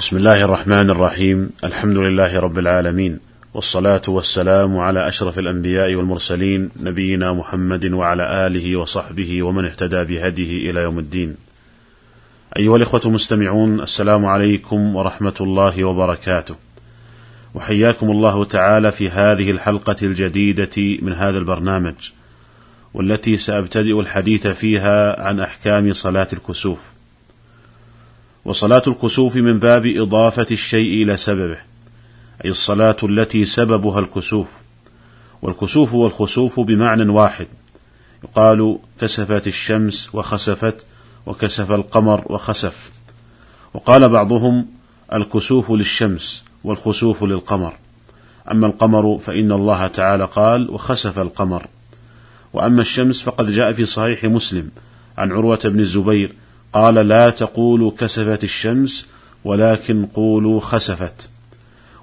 بسم الله الرحمن الرحيم. الحمد لله رب العالمين. والصلاة والسلام على أشرف الأنبياء والمرسلين نبينا محمد وعلى آله وصحبه ومن اهتدى بهديه إلى يوم الدين. أيها الإخوة المستمعون السلام عليكم ورحمة الله وبركاته. وحياكم الله تعالى في هذه الحلقة الجديدة من هذا البرنامج والتي سأبتدئ الحديث فيها عن أحكام صلاة الكسوف. وصلاة الكسوف من باب إضافة الشيء إلى سببه أي الصلاة التي سببها الكسوف. والكسوف والخسوف بمعنى واحد يقال كسفت الشمس وخسفت وكسف القمر وخسف. وقال بعضهم الكسوف للشمس والخسوف للقمر. أما القمر فإن الله تعالى قال وخسف القمر. وأما الشمس فقد جاء في صحيح مسلم عن عروة بن الزبير قال لا تقولوا كسفت الشمس ولكن قولوا خسفت.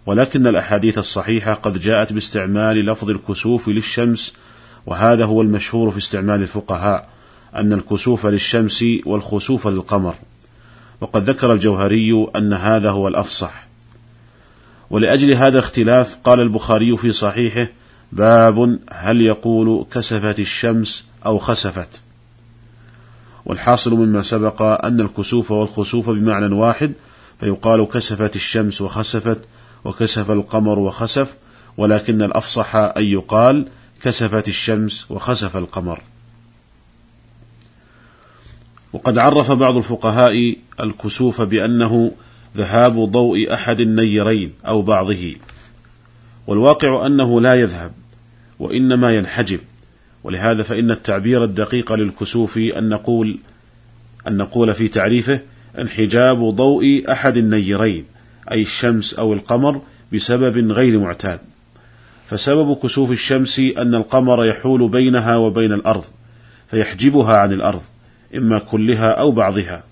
ولكن الأحاديث الصحيحة قد جاءت باستعمال لفظ الكسوف للشمس وهذا هو المشهور في استعمال الفقهاء أن الكسوف للشمس والخسوف للقمر. وقد ذكر الجوهري أن هذا هو الأفصح. ولأجل هذا اختلاف قال البخاري في صحيحه باب هل يقول كسفت الشمس أو خسفت؟ والحاصل مما سبق أن الكسوف والخسوف بمعنى واحد فيقال كسفت الشمس وخسفت وكسف القمر وخسف ولكن الأفصح أن يقال كسفت الشمس وخسف القمر. وقد عرف بعض الفقهاء الكسوف بأنه ذهاب ضوء أحد النيرين أو بعضه والواقع أنه لا يذهب وإنما ينحجب. ولهذا فإن التعبير الدقيق للكسوف أن نقول أن نقول في تعريفه انحجاب ضوء أحد النيرين أي الشمس أو القمر بسبب غير معتاد. فسبب كسوف الشمس أن القمر يحول بينها وبين الأرض فيحجبها عن الأرض إما كلها أو بعضها.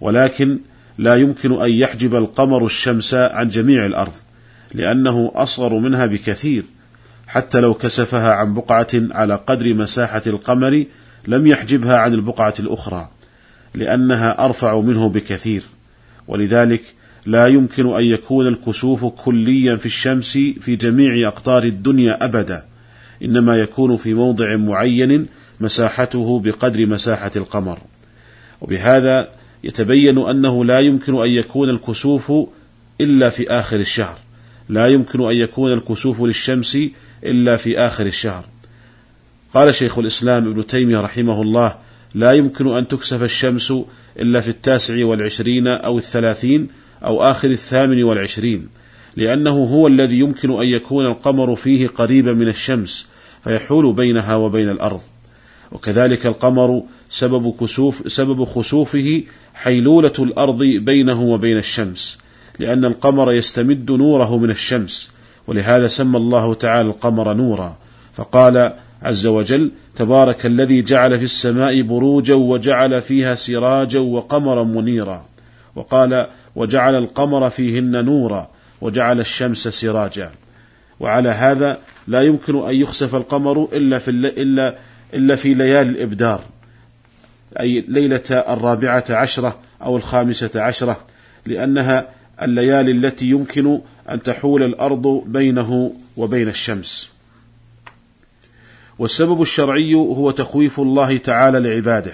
ولكن لا يمكن أن يحجب القمر الشمس عن جميع الأرض لأنه أصغر منها بكثير حتى لو كسفها عن بقعة على قدر مساحة القمر لم يحجبها عن البقعة الأخرى لأنها أرفع منه بكثير. ولذلك لا يمكن أن يكون الكسوف كليا في الشمس في جميع أقطار الدنيا أبدا إنما يكون في موضع معين مساحته بقدر مساحة القمر. وبهذا يتبين أنه لا يمكن أن يكون الكسوف إلا في آخر الشهر. لا يمكن أن يكون الكسوف للشمس إلا في آخر الشهر. قال شيخ الإسلام ابن تيمية رحمه الله لا يمكن أن تكسف الشمس إلا في التاسع والعشرين أو الثلاثين أو آخر الثامن والعشرين لأنه هو الذي يمكن أن يكون القمر فيه قريبا من الشمس فيحول بينها وبين الأرض. وكذلك القمر سبب كسوف سبب خسوفه حيلولة الأرض بينه وبين الشمس. لأن القمر يستمد نوره من الشمس ولهذا سمى الله تعالى القمر نورا. فقال عز وجل تبارك الذي جعل في السماء بروجا وجعل فيها سراجا وقمرا منيرا. وقال وجعل القمر فيهن نورا وجعل الشمس سراجا. وعلى هذا لا يمكن أن يخسف القمر إلا في إلا إلا في ليالي الإبدار. أي ليلة الرابعة عشرة أو الخامسة عشرة لأنها الليالي التي يمكن أن تحول الأرض بينه وبين الشمس. والسبب الشرعي هو تخويف الله تعالى لعباده.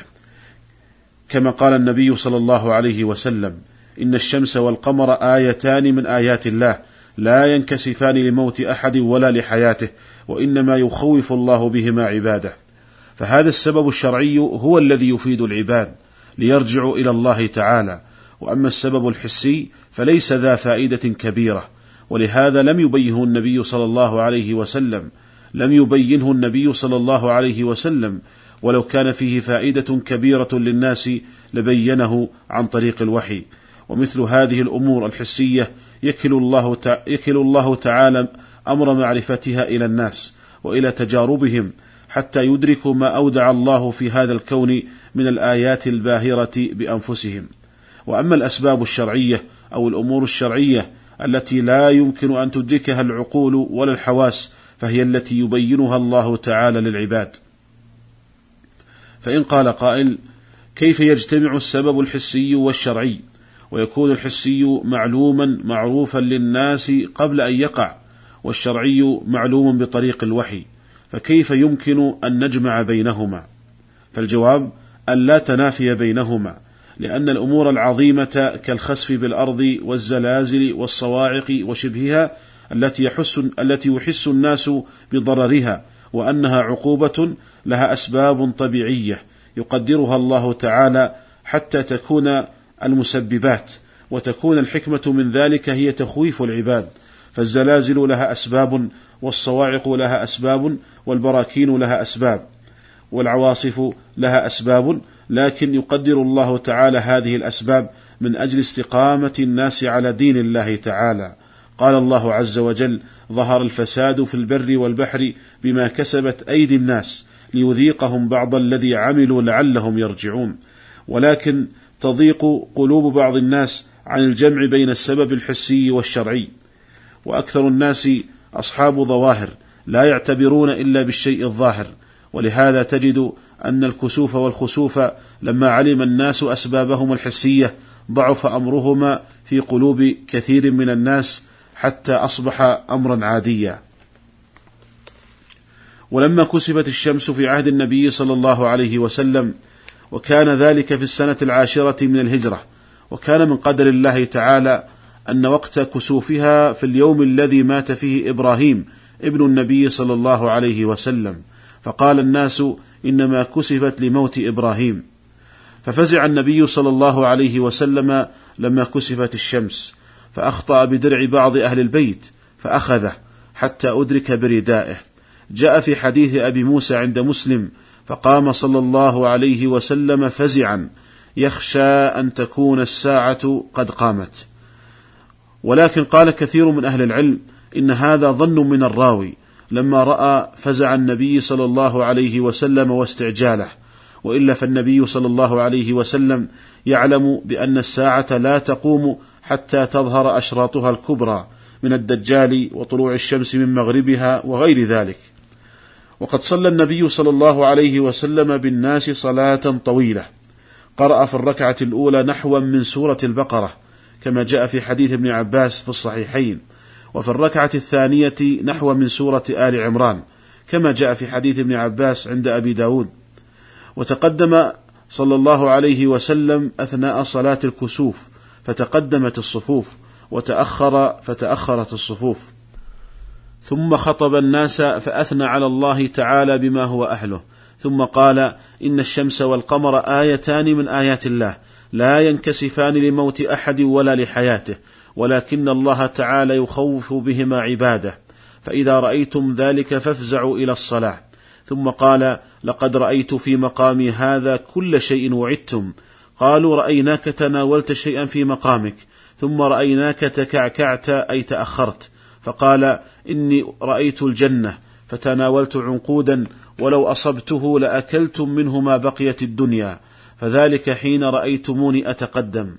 كما قال النبي صلى الله عليه وسلم إن الشمس والقمر آيتان من آيات الله لا ينكسفان لموت أحد ولا لحياته وإنما يخوف الله بهما عباده. فهذا السبب الشرعي هو الذي يفيد العباد ليرجعوا إلى الله تعالى. وأما السبب الحسي فليس ذا فائدة كبيرة. ولهذا لم يبينه النبي صلى الله عليه وسلم. لم يبينه النبي صلى الله عليه وسلم. ولو كان فيه فائدة كبيرة للناس لبينه عن طريق الوحي. ومثل هذه الأمور الحسية يكل الله يكل الله تعالى أمر معرفتها إلى الناس وإلى تجاربهم حتى يدركوا ما أودع الله في هذا الكون من الآيات الباهرة بأنفسهم. وأما الأسباب الشرعية أو الأمور الشرعية التي لا يمكن أن تدركها العقول ولا الحواس فهي التي يبينها الله تعالى للعباد. فإن قال قائل كيف يجتمع السبب الحسي والشرعي؟ ويكون الحسي معلوما معروفا للناس قبل أن يقع والشرعي معلوم بطريق الوحي فكيف يمكن أن نجمع بينهما؟ فالجواب أن لا تنافي بينهما. لأن الأمور العظيمة كالخسف بالأرض والزلازل والصواعق وشبهها التي يحس التي يحس الناس بضررها وأنها عقوبة لها أسباب طبيعية يقدرها الله تعالى حتى تكون المسببات وتكون الحكمة من ذلك هي تخويف العباد. فالزلازل لها أسباب والصواعق لها أسباب والبراكين لها أسباب. والعواصف لها أسباب لكن يقدر الله تعالى هذه الأسباب من أجل استقامة الناس على دين الله تعالى. قال الله عز وجل ظهر الفساد في البر والبحر بما كسبت أيدي الناس ليذيقهم بعض الذي عملوا لعلهم يرجعون ولكن تضيق قلوب بعض الناس عن الجمع بين السبب الحسي والشرعي. وأكثر الناس أصحاب ظواهر لا يعتبرون إلا بالشيء الظاهر ولهذا تجد أن الكسوف والخسوف لما علم الناس اسبابهما الحسية ضعف أمرهما في قلوب كثير من الناس حتى أصبح امرا عاديا. ولما كسفت الشمس في عهد النبي صلى الله عليه وسلم وكان ذلك في السنة العاشرة من الهجرة وكان من قدر الله تعالى أن وقت كسوفها في اليوم الذي مات فيه إبراهيم ابن النبي صلى الله عليه وسلم. فقال الناس إنما كسفت لموت إبراهيم. ففزع النبي صلى الله عليه وسلم لما كسفت الشمس فأخطأ بدرع بعض أهل البيت فأخذه حتى أدرك بردائه. جاء في حديث أبي موسى عند مسلم فقام صلى الله عليه وسلم فزعا يخشى أن تكون الساعة قد قامت. ولكن قال كثير من أهل العلم إن هذا ظن من الراوي لما رأى فزع النبي صلى الله عليه وسلم واستعجاله. وإلا فالنبي صلى الله عليه وسلم يعلم بأن الساعة لا تقوم حتى تظهر أشراطها الكبرى من الدجال وطلوع الشمس من مغربها وغير ذلك. وقد صلى النبي صلى الله عليه وسلم بالناس صلاة طويلة. قرأ في الركعة الأولى نحوا من سورة البقرة كما جاء في حديث ابن عباس في الصحيحين. وفي الركعة الثانية نحو من سورة آل عمران كما جاء في حديث ابن عباس عند أبي داود. وتقدم صلى الله عليه وسلم أثناء صلاة الكسوف فتقدمت الصفوف وتأخر فتأخرت الصفوف. ثم خطب الناس فأثنى على الله تعالى بما هو أهله. ثم قال إن الشمس والقمر آيتان من آيات الله لا ينكسفان لموت أحد ولا لحياته. ولكن الله تعالى يخوف بهما عباده. فإذا رأيتم ذلك فافزعوا إلى الصلاة. ثم قال لقد رأيت في مقامي هذا كل شيء وعدتم. قالوا رأيناك تناولت شيئا في مقامك. ثم رأيناك تكعكعت أي تأخرت. فقال إني رأيت الجنة. فتناولت عنقودا ولو أصبته لأكلتم منه ما بقيت الدنيا. فذلك حين رأيتموني أتقدم.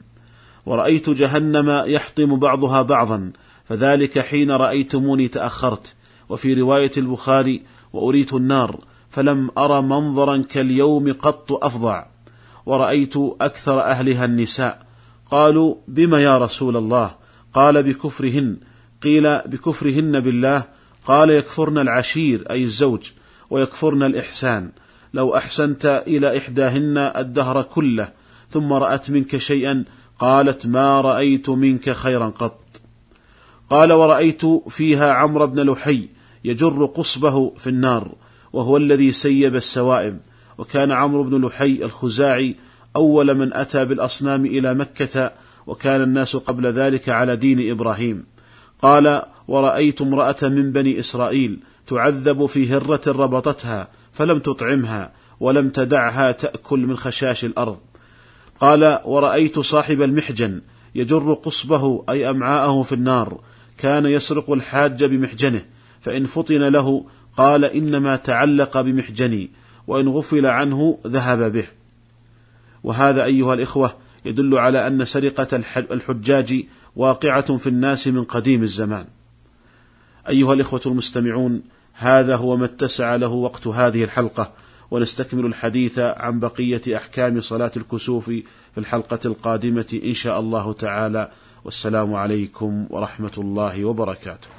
ورأيت جهنم يحطم بعضها بعضا فذلك حين رأيتموني تأخرت. وفي رواية البخاري وأريت النار فلم أر منظرا كاليوم قط أفظع. ورأيت أكثر أهلها النساء. قالوا بم يا رسول الله؟ قال بكفرهن. قيل بكفرهن بالله. قال يكفرن العشير أي الزوج ويكفرن الإحسان. لو أحسنت إلى إحداهن الدهر كله ثم رأت منك شيئا قالت ما رأيت منك خيرا قط. قال ورأيت فيها عمرو بن لحي يجر قصبه في النار وهو الذي سيب السوائم. وكان عمرو بن لحي الخزاعي أول من أتى بالأصنام إلى مكة وكان الناس قبل ذلك على دين إبراهيم. قال ورأيت امرأة من بني إسرائيل تعذب في هرة ربطتها فلم تطعمها ولم تدعها تأكل من خشاش الأرض. قال ورأيت صاحب المحجن يجر قصبه أي أمعاءه في النار كان يسرق الحاج بمحجنه فإن فطن له قال إنما تعلق بمحجني وإن غفل عنه ذهب به. وهذا أيها الإخوة يدل على أن سرقة الحجاج واقعة في الناس من قديم الزمان. أيها الإخوة المستمعون هذا هو ما اتسع له وقت هذه الحلقة. ونستكمل الحديث عن بقية أحكام صلاة الكسوف في الحلقة القادمة إن شاء الله تعالى. والسلام عليكم ورحمة الله وبركاته.